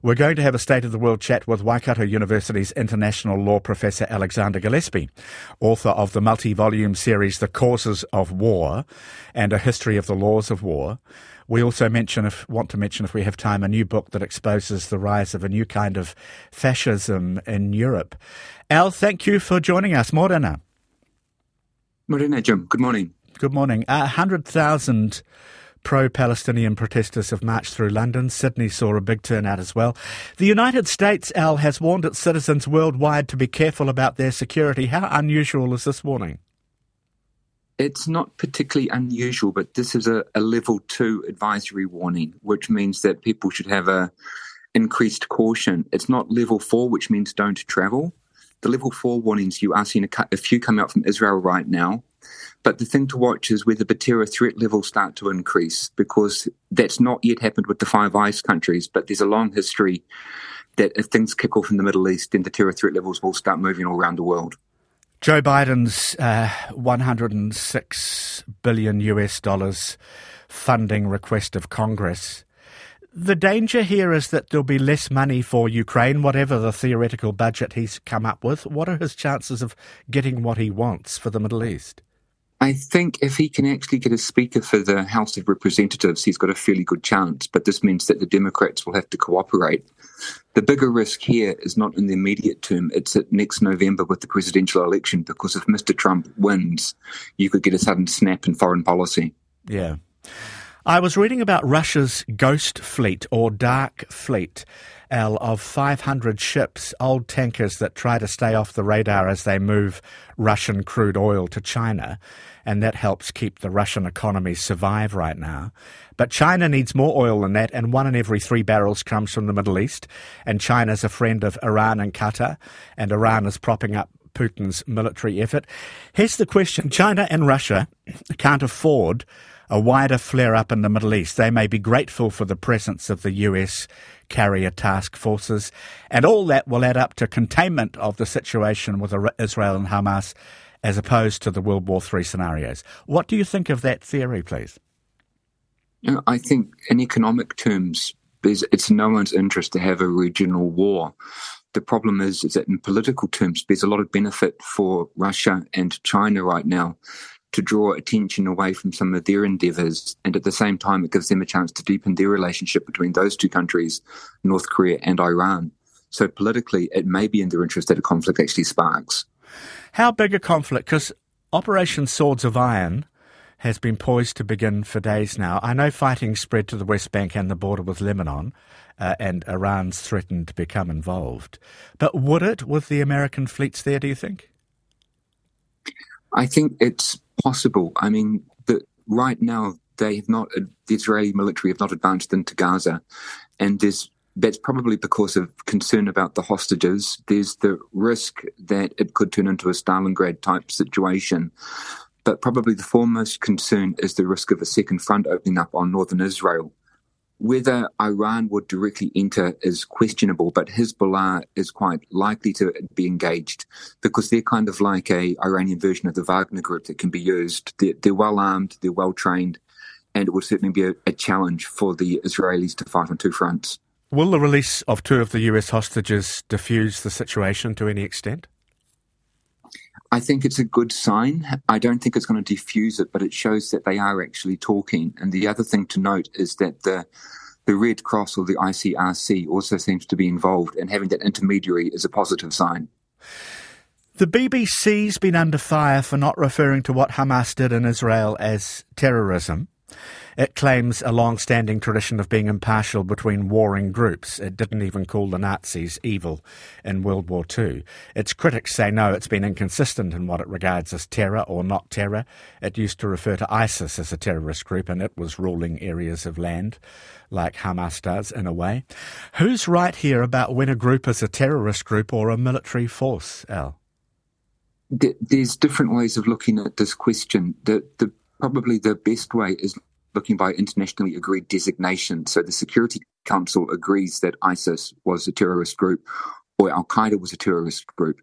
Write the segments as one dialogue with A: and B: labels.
A: We're going to have a State of the World chat with Waikato University's international law professor Alexander Gillespie, author of the multi volume series The Causes of War and a History of the Laws of War. We also mention, if want to mention, if we have time, a new book that exposes the rise of a new kind of fascism in Europe. Al, thank you for joining us. Morena.
B: Morena, Jim. Good morning.
A: Good morning. A hundred thousand pro Palestinian protesters have marched through London. Sydney saw a big turnout as well. The United States, Al, has warned its citizens worldwide to be careful about their security. How unusual is this warning?
B: It's not particularly unusual, but this is a, a level two advisory warning, which means that people should have a increased caution. It's not level four, which means don't travel. The level four warnings you are seeing a, a few come out from Israel right now. But the thing to watch is whether the terror threat levels start to increase because that's not yet happened with the Five Eyes countries. But there's a long history that if things kick off in the Middle East, then the terror threat levels will start moving all around the world.
A: Joe Biden's uh, 106 billion US dollars funding request of Congress. The danger here is that there'll be less money for Ukraine, whatever the theoretical budget he's come up with. What are his chances of getting what he wants for the Middle East?
B: I think if he can actually get a speaker for the House of Representatives, he's got a fairly good chance. But this means that the Democrats will have to cooperate. The bigger risk here is not in the immediate term, it's at next November with the presidential election, because if Mr. Trump wins, you could get a sudden snap in foreign policy.
A: Yeah. I was reading about Russia's ghost fleet or dark fleet. Al, of 500 ships, old tankers that try to stay off the radar as they move Russian crude oil to China. And that helps keep the Russian economy survive right now. But China needs more oil than that, and one in every three barrels comes from the Middle East. And China's a friend of Iran and Qatar, and Iran is propping up Putin's military effort. Here's the question China and Russia can't afford a wider flare up in the Middle East. They may be grateful for the presence of the US carrier task forces, and all that will add up to containment of the situation with Israel and Hamas as opposed to the World War III scenarios. What do you think of that theory, please?
B: You know, I think in economic terms, it's no one's interest to have a regional war. The problem is, is that in political terms, there's a lot of benefit for Russia and China right now to draw attention away from some of their endeavors. And at the same time, it gives them a chance to deepen their relationship between those two countries, North Korea and Iran. So politically, it may be in their interest that a conflict actually sparks.
A: How big a conflict? Because Operation Swords of Iron has been poised to begin for days now. I know fighting spread to the West Bank and the border with Lebanon, uh, and Iran's threatened to become involved. But would it with the American fleets there, do you think?
B: I think it's possible. I mean, right now they have not, uh, the Israeli military have not advanced into Gaza, and there's that's probably because of concern about the hostages. There's the risk that it could turn into a Stalingrad type situation. But probably the foremost concern is the risk of a second front opening up on northern Israel. Whether Iran would directly enter is questionable, but Hezbollah is quite likely to be engaged because they're kind of like a Iranian version of the Wagner group that can be used. They're, they're well armed, they're well trained, and it would certainly be a, a challenge for the Israelis to fight on two fronts.
A: Will the release of two of the US hostages diffuse the situation to any extent?
B: I think it's a good sign. I don't think it's going to diffuse it, but it shows that they are actually talking. And the other thing to note is that the the Red Cross or the ICRC also seems to be involved, and having that intermediary is a positive sign.
A: The BBC's been under fire for not referring to what Hamas did in Israel as terrorism. It claims a long standing tradition of being impartial between warring groups. It didn't even call the Nazis evil in World War II. Its critics say no, it's been inconsistent in what it regards as terror or not terror. It used to refer to ISIS as a terrorist group and it was ruling areas of land, like Hamas does in a way. Who's right here about when a group is a terrorist group or a military force, Al?
B: There's different ways of looking at this question. The, the probably the best way is looking by internationally agreed designation. So the Security Council agrees that ISIS was a terrorist group or Al Qaeda was a terrorist group.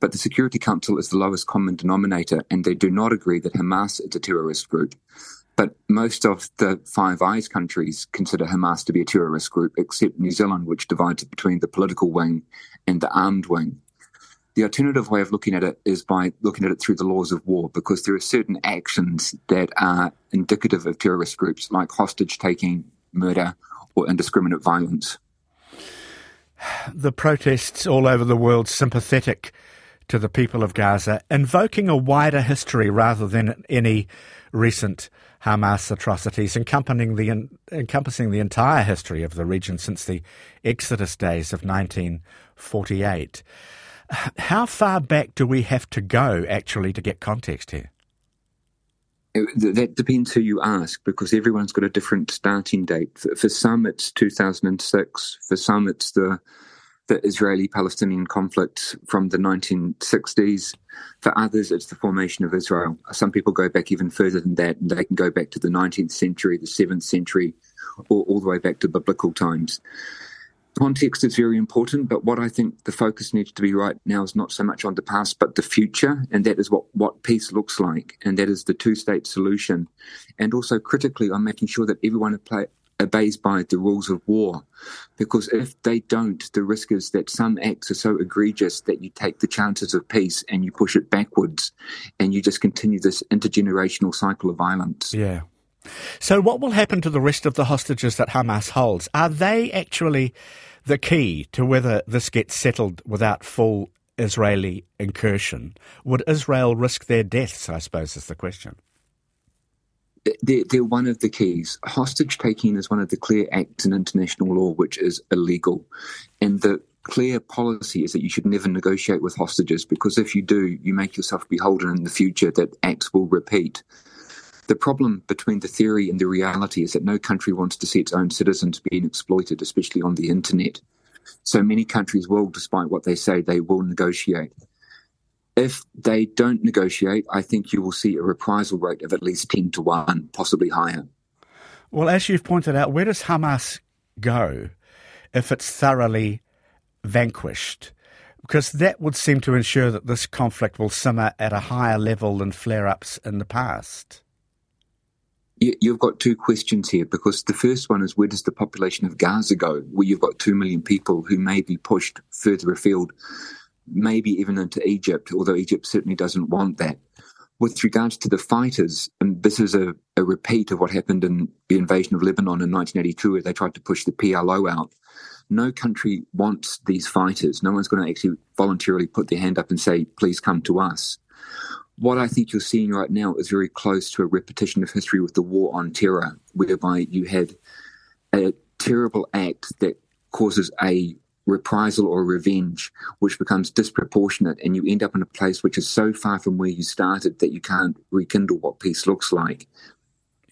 B: But the Security Council is the lowest common denominator, and they do not agree that Hamas is a terrorist group. But most of the Five Eyes countries consider Hamas to be a terrorist group, except New Zealand, which divides it between the political wing and the armed wing. The alternative way of looking at it is by looking at it through the laws of war, because there are certain actions that are indicative of terrorist groups, like hostage taking, murder, or indiscriminate violence.
A: The protests all over the world sympathetic to the people of Gaza, invoking a wider history rather than any recent Hamas atrocities, encompassing the, encompassing the entire history of the region since the Exodus days of 1948. How far back do we have to go actually to get context here?
B: Uh, that depends who you ask because everyone's got a different starting date. For, for some, it's 2006. For some, it's the the Israeli Palestinian conflict from the 1960s. For others, it's the formation of Israel. Some people go back even further than that, and they can go back to the 19th century, the 7th century, or all the way back to biblical times. Context is very important, but what I think the focus needs to be right now is not so much on the past, but the future, and that is what, what peace looks like, and that is the two state solution. And also critically on making sure that everyone apply, obeys by the rules of war. Because if they don't, the risk is that some acts are so egregious that you take the chances of peace and you push it backwards and you just continue this intergenerational cycle of violence.
A: Yeah. So, what will happen to the rest of the hostages that Hamas holds? Are they actually the key to whether this gets settled without full Israeli incursion? Would Israel risk their deaths, I suppose, is the question
B: they're, they're, one of the keys. Hostage taking is one of the clear acts in international law which is illegal. And the clear policy is that you should never negotiate with hostages because if you do, you make yourself beholden in the future that acts will repeat. The problem between the theory and the reality is that no country wants to see its own citizens being exploited, especially on the internet. So many countries will, despite what they say, they will negotiate. If they don't negotiate, I think you will see a reprisal rate of at least 10 to 1, possibly higher.
A: Well, as you've pointed out, where does Hamas go if it's thoroughly vanquished? Because that would seem to ensure that this conflict will simmer at a higher level than flare ups in the past.
B: You've got two questions here because the first one is where does the population of Gaza go, where you've got two million people who may be pushed further afield maybe even into Egypt, although Egypt certainly doesn't want that. With regards to the fighters, and this is a, a repeat of what happened in the invasion of Lebanon in 1982, where they tried to push the PLO out. No country wants these fighters. No one's going to actually voluntarily put their hand up and say, please come to us. What I think you're seeing right now is very close to a repetition of history with the war on terror, whereby you had a terrible act that causes a reprisal or revenge, which becomes disproportionate, and you end up in a place which is so far from where you started that you can't rekindle what peace looks like.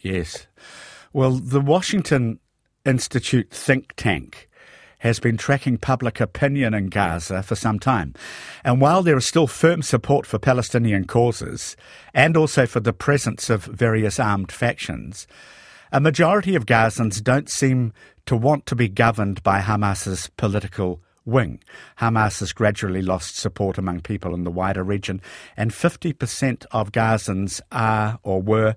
A: Yes. Well, the Washington Institute think tank has been tracking public opinion in Gaza for some time. And while there is still firm support for Palestinian causes and also for the presence of various armed factions, a majority of Gazans don't seem to want to be governed by Hamas's political wing. Hamas has gradually lost support among people in the wider region, and 50% of Gazans are or were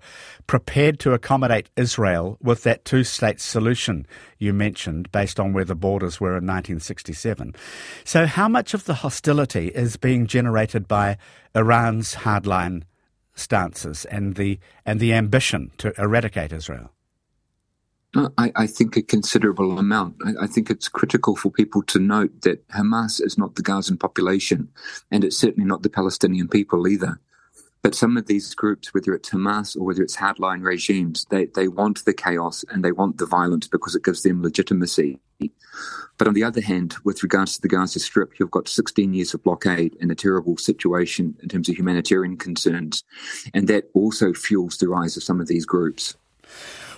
A: prepared to accommodate Israel with that two state solution you mentioned, based on where the borders were in 1967. So, how much of the hostility is being generated by Iran's hardline stances and the, and the ambition to eradicate Israel?
B: I, I, think a considerable amount. I, I, think it's critical for people to note that Hamas is not the Gazan population, and it's certainly not the Palestinian people either. But some of these groups, whether it's Hamas or whether it's hardline regimes, they, they want the chaos and they want the violence because it gives them legitimacy. But on the other hand, with regards to the Gaza Strip, you've got 16 years of blockade and a terrible situation in terms of humanitarian concerns. And that also fuels the rise of some of these groups.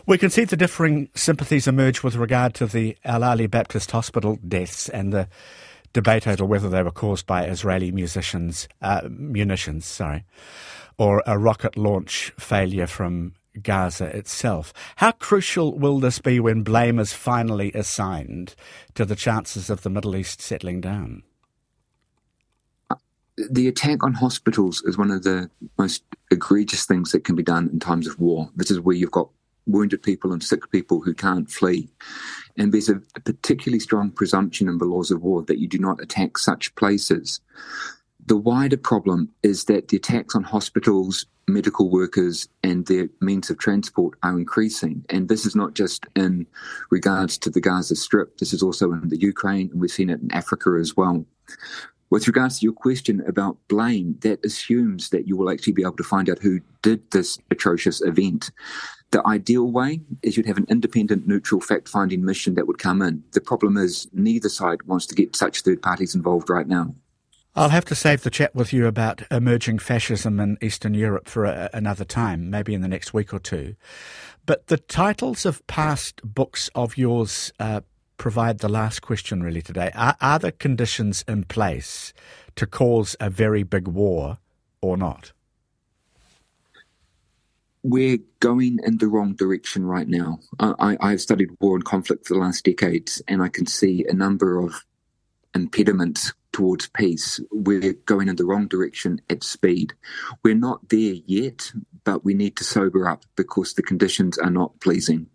A: We can see the differing sympathies emerge with regard to the Al Ahli Baptist Hospital deaths and the debate over whether they were caused by Israeli musicians, uh, munitions, sorry, or a rocket launch failure from Gaza itself. How crucial will this be when blame is finally assigned to the chances of the Middle East settling down?
B: the attack on hospitals is one of the most egregious things that can be done in times of war. This is where you've got wounded people and sick people who can't flee. And there's a, a particularly strong presumption in the laws of war that you do not attack such places. The wider problem is that the attacks on hospitals, medical workers, and their means of transport are increasing. And this is not just in regards to the Gaza Strip, this is also in the Ukraine, and we've seen it in Africa as well. With regards to your question about blame, that assumes that you will actually be able to find out who did this atrocious event. The ideal way is you'd have an independent, neutral fact finding mission that would come in. The problem is neither side wants to get such third parties involved right now.
A: I'll have to save the chat with you about emerging fascism in Eastern Europe for a, another time, maybe in the next week or two. But the titles of past books of yours uh, provide the last question really today. Are, are the conditions in place to cause a very big war or not?
B: We're going in the wrong direction right now. I, I've studied war and conflict for the last decades, and I can see a number of impediments towards peace. We're going in the wrong direction at speed. We're not there yet, but we need to sober up because the conditions are not pleasing.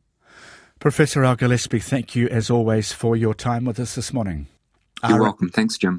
A: Professor Al Gillespie, thank you as always for your time with us this morning.
B: You're welcome. Thanks, Jim.